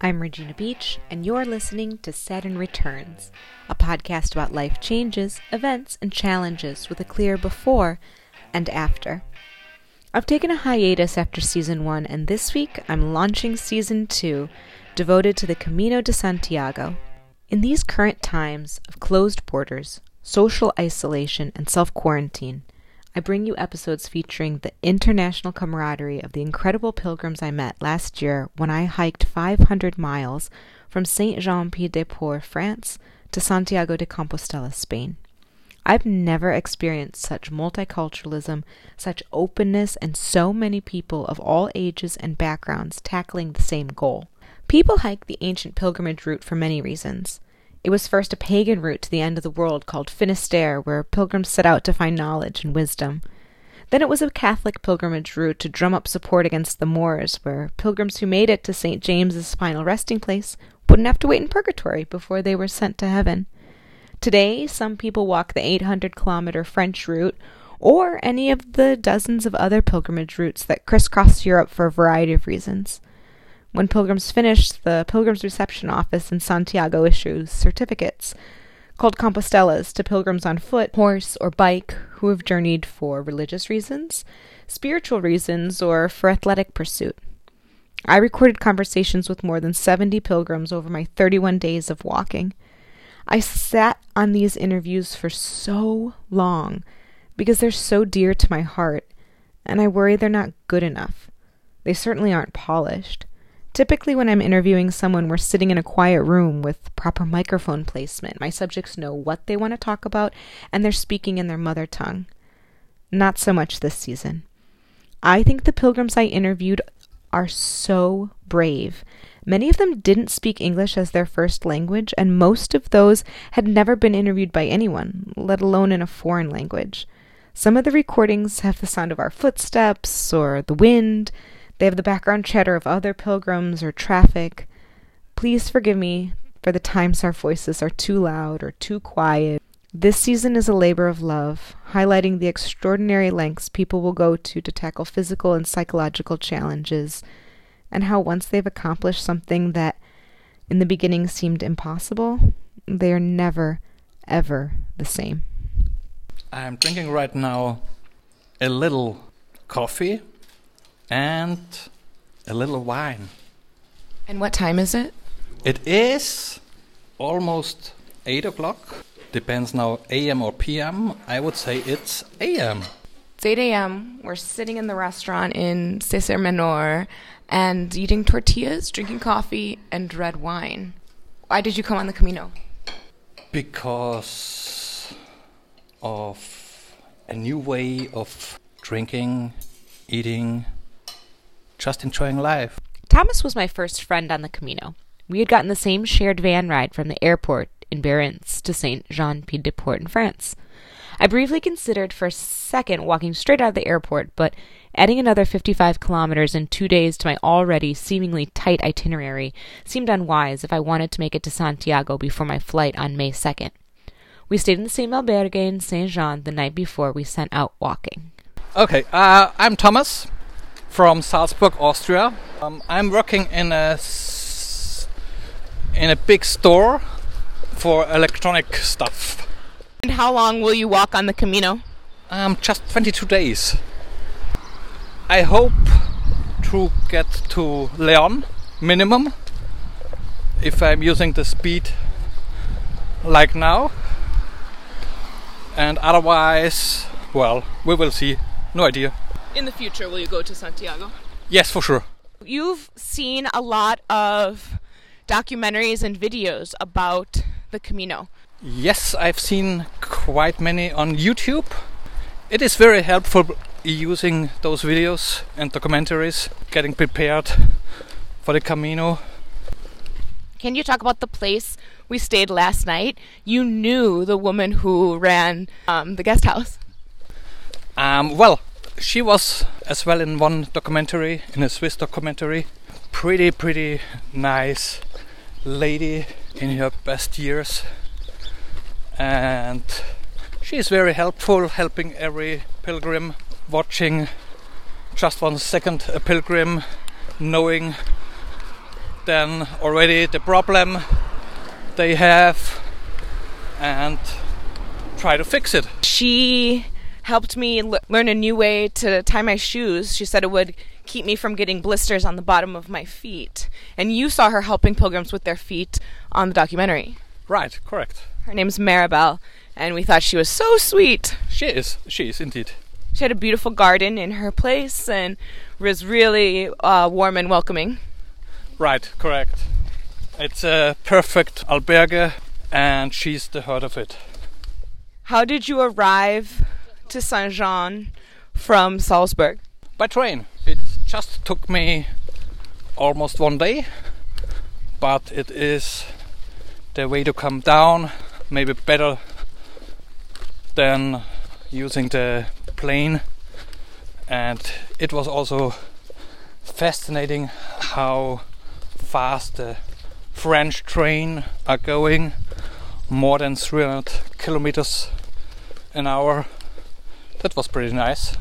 I'm Regina Beach, and you're listening to Saturn Returns, a podcast about life changes, events, and challenges with a clear before and after. I've taken a hiatus after season one, and this week I'm launching season two, devoted to the Camino de Santiago. In these current times of closed borders, social isolation, and self quarantine, I bring you episodes featuring the international camaraderie of the incredible pilgrims I met last year when I hiked 500 miles from Saint Jean Pied de Port, France, to Santiago de Compostela, Spain. I've never experienced such multiculturalism, such openness, and so many people of all ages and backgrounds tackling the same goal. People hike the ancient pilgrimage route for many reasons. It was first a pagan route to the end of the world called Finisterre, where pilgrims set out to find knowledge and wisdom. Then it was a Catholic pilgrimage route to drum up support against the Moors, where pilgrims who made it to St. James's final resting place wouldn't have to wait in purgatory before they were sent to heaven. Today, some people walk the 800 kilometer French route or any of the dozens of other pilgrimage routes that crisscross Europe for a variety of reasons. When pilgrims finish, the Pilgrims Reception Office in Santiago issues certificates called Compostelas to pilgrims on foot, horse, or bike who have journeyed for religious reasons, spiritual reasons, or for athletic pursuit. I recorded conversations with more than 70 pilgrims over my 31 days of walking. I sat on these interviews for so long because they're so dear to my heart, and I worry they're not good enough. They certainly aren't polished. Typically, when I'm interviewing someone, we're sitting in a quiet room with proper microphone placement. My subjects know what they want to talk about, and they're speaking in their mother tongue. Not so much this season. I think the pilgrims I interviewed are so brave. Many of them didn't speak English as their first language, and most of those had never been interviewed by anyone, let alone in a foreign language. Some of the recordings have the sound of our footsteps or the wind. They have the background chatter of other pilgrims or traffic. Please forgive me for the times our voices are too loud or too quiet. This season is a labor of love, highlighting the extraordinary lengths people will go to to tackle physical and psychological challenges, and how once they've accomplished something that in the beginning seemed impossible, they are never, ever the same. I'm drinking right now a little coffee and a little wine. And what time is it? It is almost 8 o'clock. Depends now AM or PM. I would say it's AM. It's 8 a.m. We're sitting in the restaurant in Cizur Menor and eating tortillas, drinking coffee, and red wine. Why did you come on the Camino? Because of a new way of drinking, eating, just enjoying life. Thomas was my first friend on the Camino. We had gotten the same shared van ride from the airport in Béarn to Saint Jean Pied de Port in France. I briefly considered for a second walking straight out of the airport, but adding another 55 kilometers in two days to my already seemingly tight itinerary seemed unwise if I wanted to make it to Santiago before my flight on May 2nd. We stayed in the same albergue in Saint Jean the night before we sent out walking. Okay, uh, I'm Thomas from Salzburg, Austria. Um, I'm working in a in a big store for electronic stuff. And how long will you walk on the Camino? Um, just 22 days. I hope to get to Leon minimum if I'm using the speed like now. And otherwise, well, we will see. No idea in the future will you go to Santiago? Yes, for sure. You've seen a lot of documentaries and videos about the Camino. Yes, I've seen quite many on YouTube. It is very helpful using those videos and documentaries, getting prepared for the Camino. Can you talk about the place we stayed last night? You knew the woman who ran um, the guest house. Um, well, she was as well in one documentary, in a Swiss documentary. Pretty, pretty nice lady in her best years. And she is very helpful, helping every pilgrim, watching just one second a pilgrim, knowing then already the problem they have and try to fix it. She helped me l- learn a new way to tie my shoes. She said it would keep me from getting blisters on the bottom of my feet. And you saw her helping pilgrims with their feet on the documentary. Right, correct. Her name's Maribel, and we thought she was so sweet. She is, she is indeed. She had a beautiful garden in her place and was really uh, warm and welcoming. Right, correct. It's a perfect albergue, and she's the heart of it. How did you arrive to Saint Jean from Salzburg? By train. It just took me almost one day, but it is the way to come down, maybe better than using the plane. And it was also fascinating how fast the French train are going, more than 300 kilometers an hour. That was pretty nice.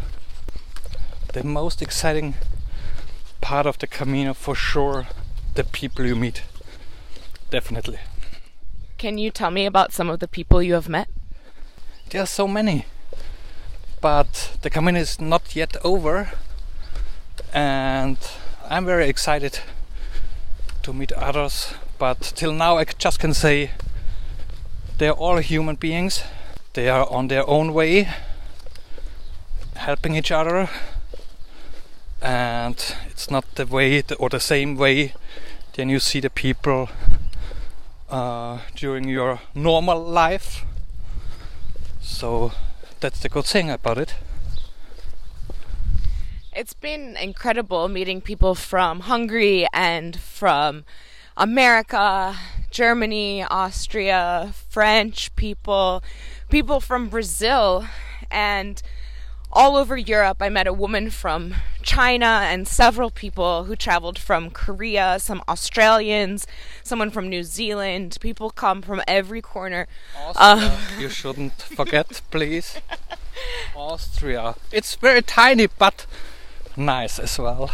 The most exciting part of the Camino for sure the people you meet. Definitely. Can you tell me about some of the people you have met? There are so many. But the Camino is not yet over and I'm very excited to meet others. But till now, I just can say they're all human beings. They are on their own way, helping each other, and it's not the way or the same way than you see the people uh, during your normal life. So that's the good thing about it. It's been incredible meeting people from Hungary and from America, Germany, Austria, French people, people from Brazil, and all over Europe. I met a woman from China and several people who traveled from Korea, some Australians, someone from New Zealand. People come from every corner. Austria, um, you shouldn't forget, please. Austria. It's very tiny, but nice as well.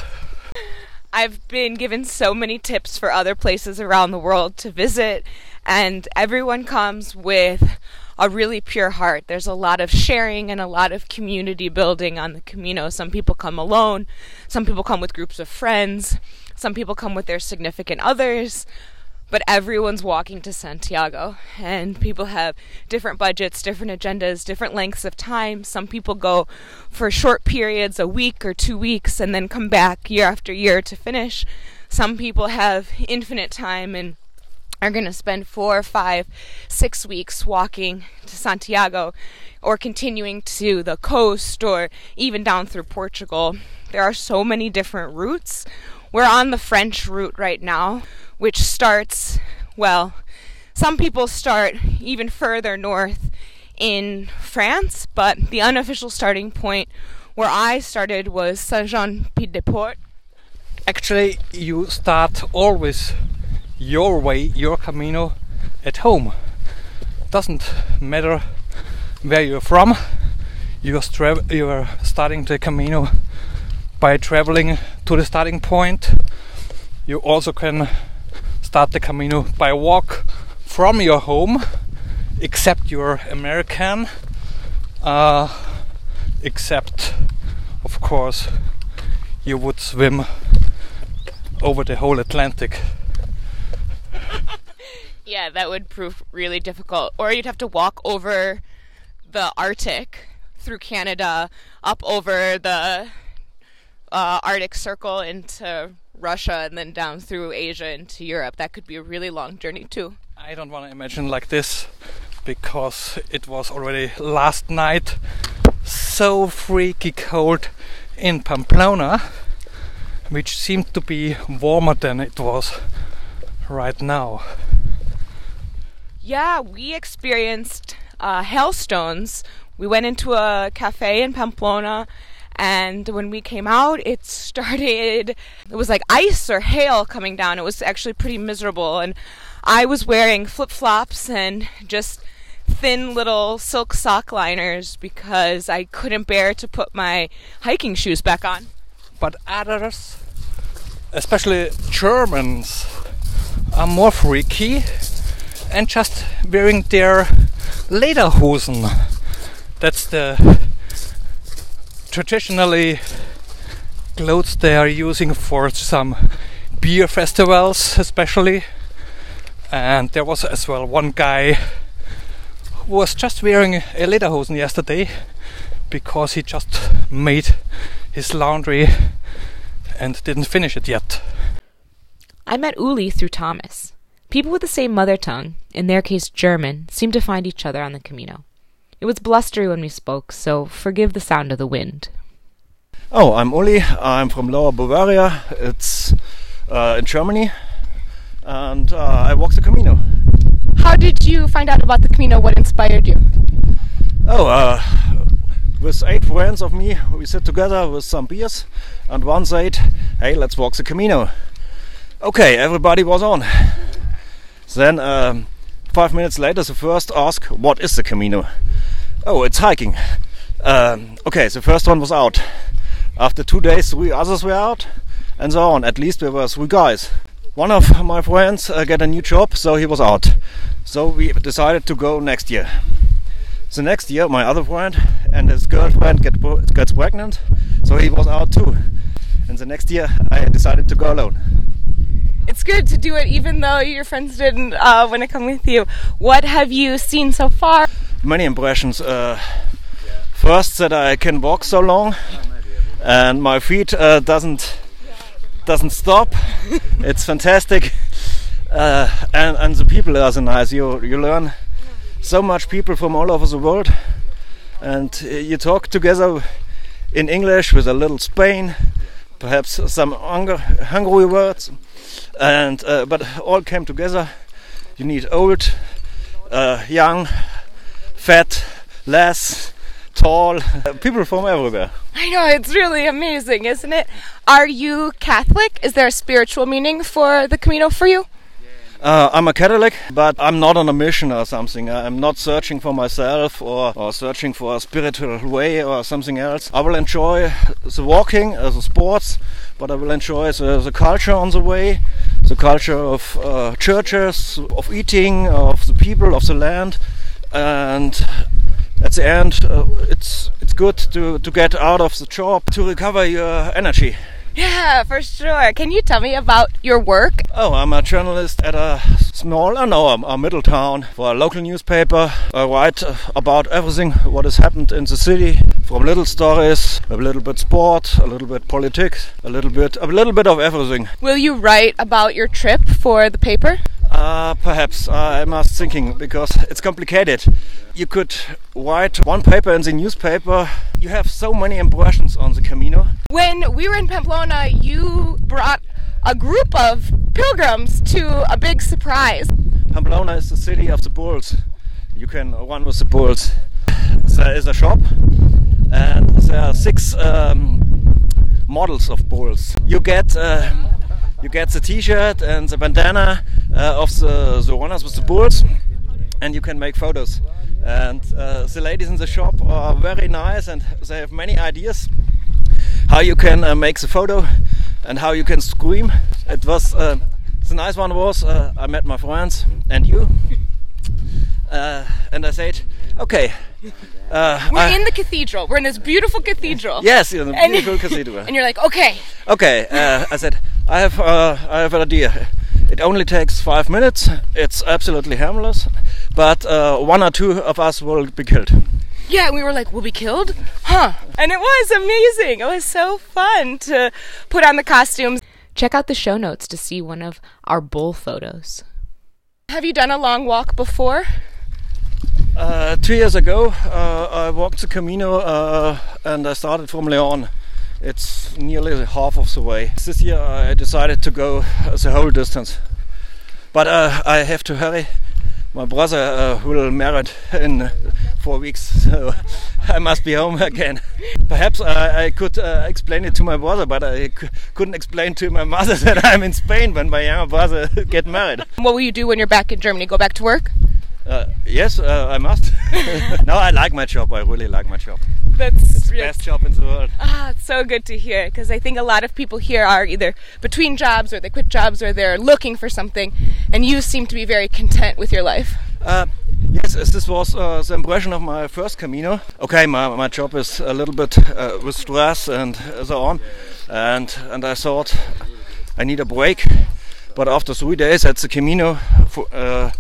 I've been given so many tips for other places around the world to visit, and everyone comes with a really pure heart. There's a lot of sharing and a lot of community building on the Camino. Some people come alone, some people come with groups of friends, some people come with their significant others. But everyone's walking to Santiago, and people have different budgets, different agendas, different lengths of time. Some people go for short periods, a week or two weeks, and then come back year after year to finish. Some people have infinite time and are going to spend four, five, six weeks walking to Santiago or continuing to the coast or even down through Portugal. There are so many different routes. We're on the French route right now, which starts, well, some people start even further north in France, but the unofficial starting point where I started was Saint Jean Pied de Port. Actually, you start always your way, your Camino at home. Doesn't matter where you're from. You're, stra- you're starting the Camino by traveling to the starting point. You also can start the Camino by walk from your home, except you're American. Uh, except, of course, you would swim over the whole Atlantic. Yeah, that would prove really difficult. Or you'd have to walk over the Arctic through Canada, up over the uh, Arctic Circle into Russia, and then down through Asia into Europe. That could be a really long journey, too. I don't want to imagine like this because it was already last night so freaky cold in Pamplona, which seemed to be warmer than it was right now. Yeah, we experienced uh, hailstones. We went into a cafe in Pamplona, and when we came out, it started. It was like ice or hail coming down. It was actually pretty miserable, and I was wearing flip flops and just thin little silk sock liners because I couldn't bear to put my hiking shoes back on. But others, especially Germans, are more freaky and just wearing their lederhosen. That's the traditionally clothes they are using for some beer festivals, especially. And there was as well one guy who was just wearing a lederhosen yesterday because he just made his laundry and didn't finish it yet. I met Uli through Thomas. People with the same mother tongue, in their case German, seem to find each other on the Camino. It was blustery when we spoke, so forgive the sound of the wind. Oh, I'm Uli. I'm from Lower Bavaria. It's uh, in Germany, and uh, I walk the Camino. How did you find out about the Camino? What inspired you? Oh, uh, with eight friends of me, we sit together with some beers, and one said, "Hey, let's walk the Camino." Okay, everybody was on. Then um, five minutes later, the first ask, "What is the Camino?" Oh, it's hiking. Um, okay, the first one was out. After two days, three others were out, and so on. At least there were three guys. One of my friends uh, got a new job, so he was out. So we decided to go next year. The next year, my other friend and his girlfriend get, gets pregnant, so he was out too. And the next year, I decided to go alone. It's good to do it even though your friends didn't uh, want to come with you. What have you seen so far? Many impressions. Uh, first, that I can walk so long, and my feet uh, doesn't doesn't stop. it's fantastic, uh, and and the people are so nice. You you learn so much people from all over the world, and uh, you talk together in English with a little Spain, perhaps some Hungary words, and uh, but all came together. You need old, uh, young, fat, less, tall, people from everywhere. I know, it's really amazing, isn't it? Are you Catholic? Is there a spiritual meaning for the Camino for you? Uh, I'm a Catholic, but I'm not on a mission or something. I'm not searching for myself or, or searching for a spiritual way or something else. I will enjoy the walking, uh, the sports, but I will enjoy the, the culture on the way, the culture of uh, churches, of eating, of the people, of the land, and at the end, uh, it's it's good to to get out of the job to recover your energy. Yeah, for sure. Can you tell me about your work? Oh, I'm a journalist at a small, I know, a middle town for a local newspaper. I write about everything what has happened in the city, from little stories, a little bit sport, a little bit politics, a little bit, a little bit of everything. Will you write about your trip for the paper? Uh, perhaps I must thinking because it's complicated. You could write one paper in the newspaper. You have so many impressions on the Camino. When we were in Pamplona, you brought a group of pilgrims to a big surprise. Pamplona is the city of the bulls. You can run with the bulls. There is a shop, and there are six um, models of bulls. You get. Uh, you get the t-shirt and the bandana uh, of the, the runners with the bulls and you can make photos and uh, the ladies in the shop are very nice and they have many ideas how you can uh, make the photo and how you can scream it was uh, the nice one was uh, I met my friends and you uh, and I said okay uh, we're I, in the cathedral. We're in this beautiful cathedral. Yes, in the beautiful and, cathedral. And you're like, okay. Okay. Uh, I said, I have, uh, I have an idea. It only takes five minutes. It's absolutely harmless, but uh, one or two of us will be killed. Yeah, and we were like, we'll be killed? Huh. And it was amazing. It was so fun to put on the costumes. Check out the show notes to see one of our bull photos. Have you done a long walk before? Uh, two years ago, uh, I walked the Camino uh, and I started from Leon. It's nearly half of the way. This year I decided to go the whole distance. But uh, I have to hurry. My brother uh, will marry in four weeks, so I must be home again. Perhaps I could uh, explain it to my brother, but I couldn't explain to my mother that I'm in Spain when my younger brother get married. What will you do when you're back in Germany? Go back to work? Uh, yes, uh, I must. no, I like my job. I really like my job. That's It's the best job in the world. Ah, it's so good to hear because I think a lot of people here are either between jobs or they quit jobs or they're looking for something, and you seem to be very content with your life. Uh, yes, as this was uh, the impression of my first Camino. Okay, my, my job is a little bit uh, with stress and so on, and and I thought I need a break. But after three days at the Camino, for, uh,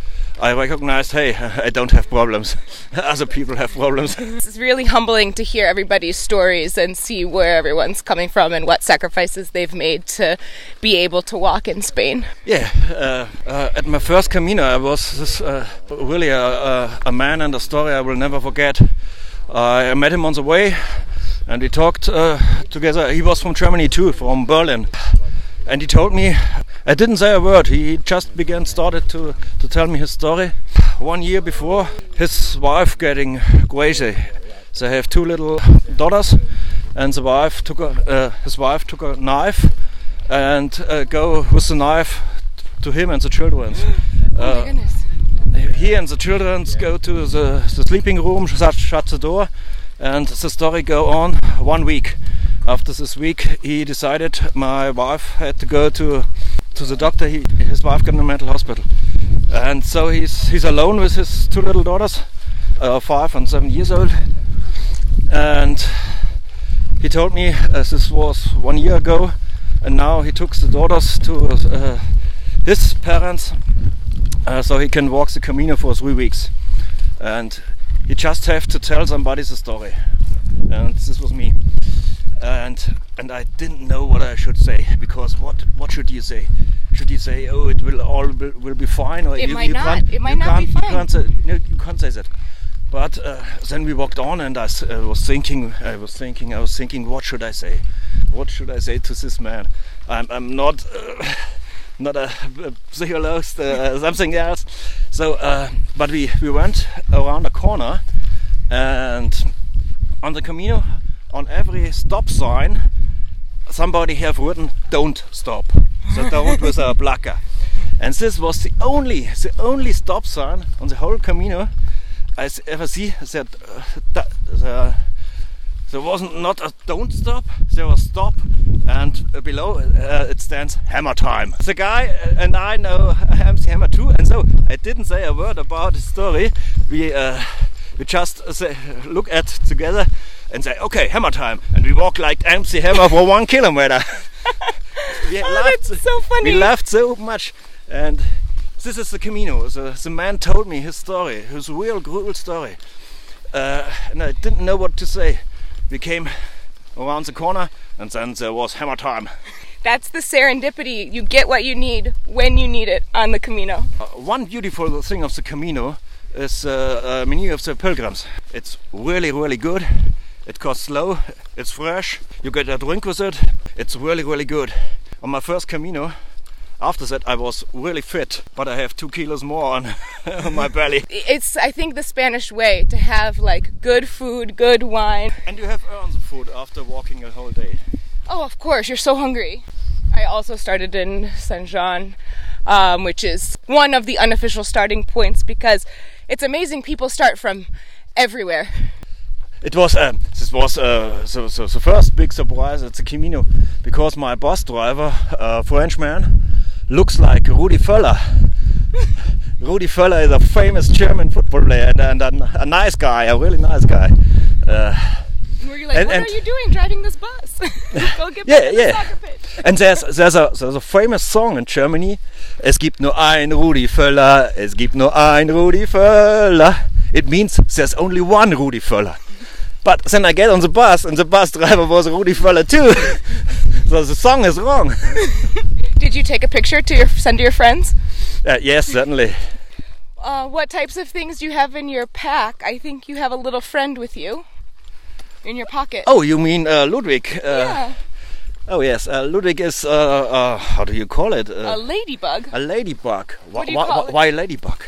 I recognized, hey, I don't have problems. Other people have problems. It's really humbling to hear everybody's stories and see where everyone's coming from and what sacrifices they've made to be able to walk in Spain. Yeah, uh, uh, at my first Camino, I was this, uh, really a, a, a man and a story I will never forget. I met him on the way, and we talked uh, together. He was from Germany too, from Berlin, and he told me. I didn't say a word. He just began started to to tell me his story. One year before, his wife getting crazy. They have two little daughters, and the wife took a uh, his wife took a knife and uh, go with the knife to him and the children. oh Uh, he and the children go to the, the sleeping room, shut, shut the door, and the story go on one week. After this week, he decided my wife had to go to to the doctor. He, his wife got in a mental hospital, and so he's he's alone with his two little daughters, uh, five and seven years old, and he told me as this was one year ago, and now he took the daughters to uh, his parents uh, so he can walk the Camino for three weeks. And he just have to tell somebody the story. And this was me. And and I didn't know what I should say because what what should you say? Should you say, oh, it will all will, will be fine, or It you, might you not. Can't, It might you not be can't, you fine. can't say, you can't say that. But uh, then we walked on, and I was thinking, I was thinking, I was thinking, what should I say? What should I say to this man? I'm, I'm not, uh, not a, a psychologist, uh, something else. So, uh, but we we went around a corner, and on the Camino, on every stop sign, somebody have written "Don't stop." So don't with a blocker. And this was the only, the only stop sign on the whole Camino I ever see that uh, the, there wasn't not a don't stop, there was stop, and uh, below uh, it stands hammer time. The guy uh, and I know MC Hammer too, and so I didn't say a word about the story. We uh, we just uh, look at together and say, okay, hammer time, and we walk like MC Hammer for one kilometer. we Oh, laughed, so funny. We laughed so much, and this is the Camino. The, the man told me his story, his real gruel story, uh, and I didn't know what to say. We came around the corner, and then there was hammer time. That's the serendipity. You get what you need when you need it on the Camino. Uh, one beautiful thing of the Camino is uh, uh, menu of the pilgrims. It's really, really good. It costs low. It's fresh. You get a drink with it. It's really, really good. On my first Camino, after that, I was really fit, but I have two kilos more on, on my belly. It's, I think, the Spanish way to have like good food, good wine. And you have earned the food after walking a whole day. Oh, of course, you're so hungry. I also started in Saint Jean, um, which is one of the unofficial starting points because it's amazing people start from everywhere. It was uh, this was uh, the, the, the first big surprise at the Camino because my bus driver, a Frenchman, looks like Rudi Völler. Rudi Völler is a famous German football player and, and a, a nice guy, a really nice guy. Uh, Where you're like, And- what and- are you doing driving this bus? Go get Yeah, back to the yeah. and there's there's a there's a famous song in Germany. Es gibt nur ein Rudi Völler. Es gibt nur ein Rudi Völler. It means there's only one Rudi Völler. But then I get on the bus and the bus driver was Rudi Völler too. so the song is wrong. Did you take a picture to your send to your friends? Uh, yes, certainly. Uh, what types of things do you have in your pack? I think you have a little friend with you in your pocket. Oh, you mean uh, Ludwig? Uh, yeah, Oh yes, uh, Ludwig is uh, uh, how do you call it? a Uh, ladybug. a ladybug. What do you why, call why, it? why ladybug?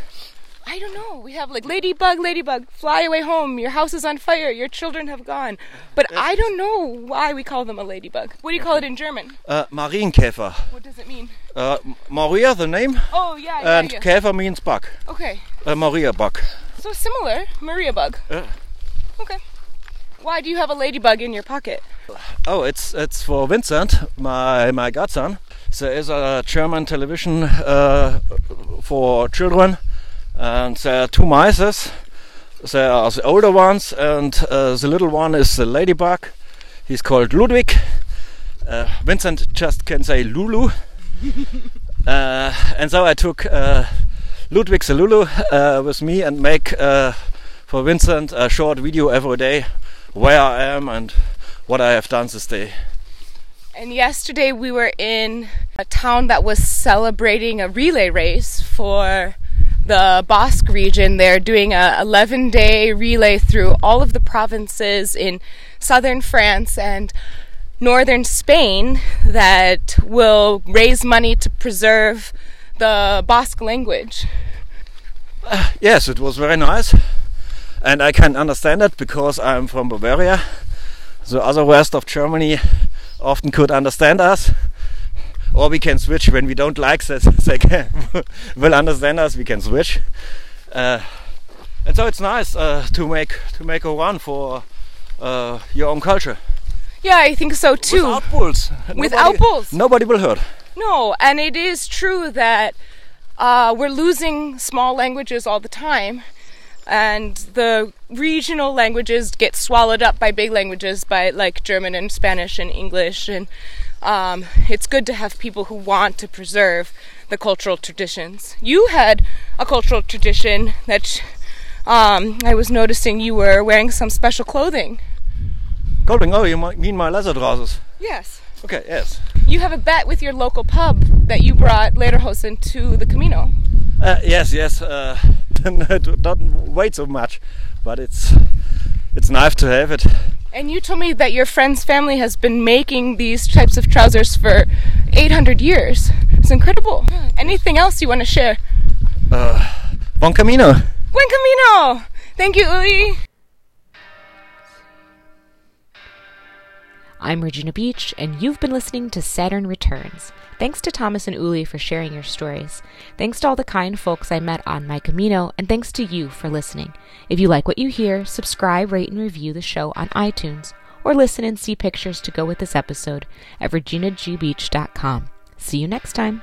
I don't know. We have like ladybug, ladybug, fly away home. Your house is on fire. Your children have gone. But I don't know why we call them a ladybug. What do you call it in German? Uh, Marienkäfer. What does it mean? Uh, Maria, the name, Oh yeah, yeah, and yeah. Käfer means bug. Okay, Uh, Maria bug. so similar. Maria bug. Yeah. Okay. Why do you have a ladybug in your pocket? Oh, it's it's for Vincent, my my godson. There is a German television uh, for children, and there are two mice. There are the older ones, and uh, the little one is the ladybug. He's called Ludwig. Uh, Vincent just can say Lulu. uh, and so I took uh, Ludwig the Lulu uh, with me and make uh, for Vincent a short video every day where I am and what I have done this day. And yesterday we were in a town that was celebrating a relay race for the Basque region. They're doing a 11 day relay through all of the provinces in southern France and northern Spain that will raise money to preserve the Basque language. Uh, yes, it was very nice, and I can understand it because I'm from Bavaria. The other west of Germany often could understand us, or we can switch when we don't like that they can will understand us. We can switch, uh, and so it's nice uh, to make to make a run for uh, your own culture Yeah, I think so too. without bulls. Without Nobody- bulls. nobody will hurt. No, and it is true that uh, we're losing small languages all the time, and the regional languages get swallowed up by big languages, by like German and Spanish and English, and um, it's good to have people who want to preserve the cultural traditions. You had a cultural tradition that um, I was noticing you were wearing some special clothing. Golding, oh, you mean my leather trousers? Yes. Okay, yes. You have a bet with your local pub that you brought Lederhosen to the Camino. Uh, yes, yes. Uh, don't wait so much, but it's it's nice to have it. And you told me that your friend's family has been making these types of trousers for 800 years. It's incredible. Anything else you want to share? Uh, bon camino. Buen camino! Thank you, Uli. I'm Regina Beach, and you've been listening to Saturn Returns. Thanks to Thomas and Uli for sharing your stories. Thanks to all the kind folks I met on my Camino, and thanks to you for listening. If you like what you hear, subscribe, rate, and review the show on iTunes, or listen and see pictures to go with this episode at reginagbeach.com. See you next time.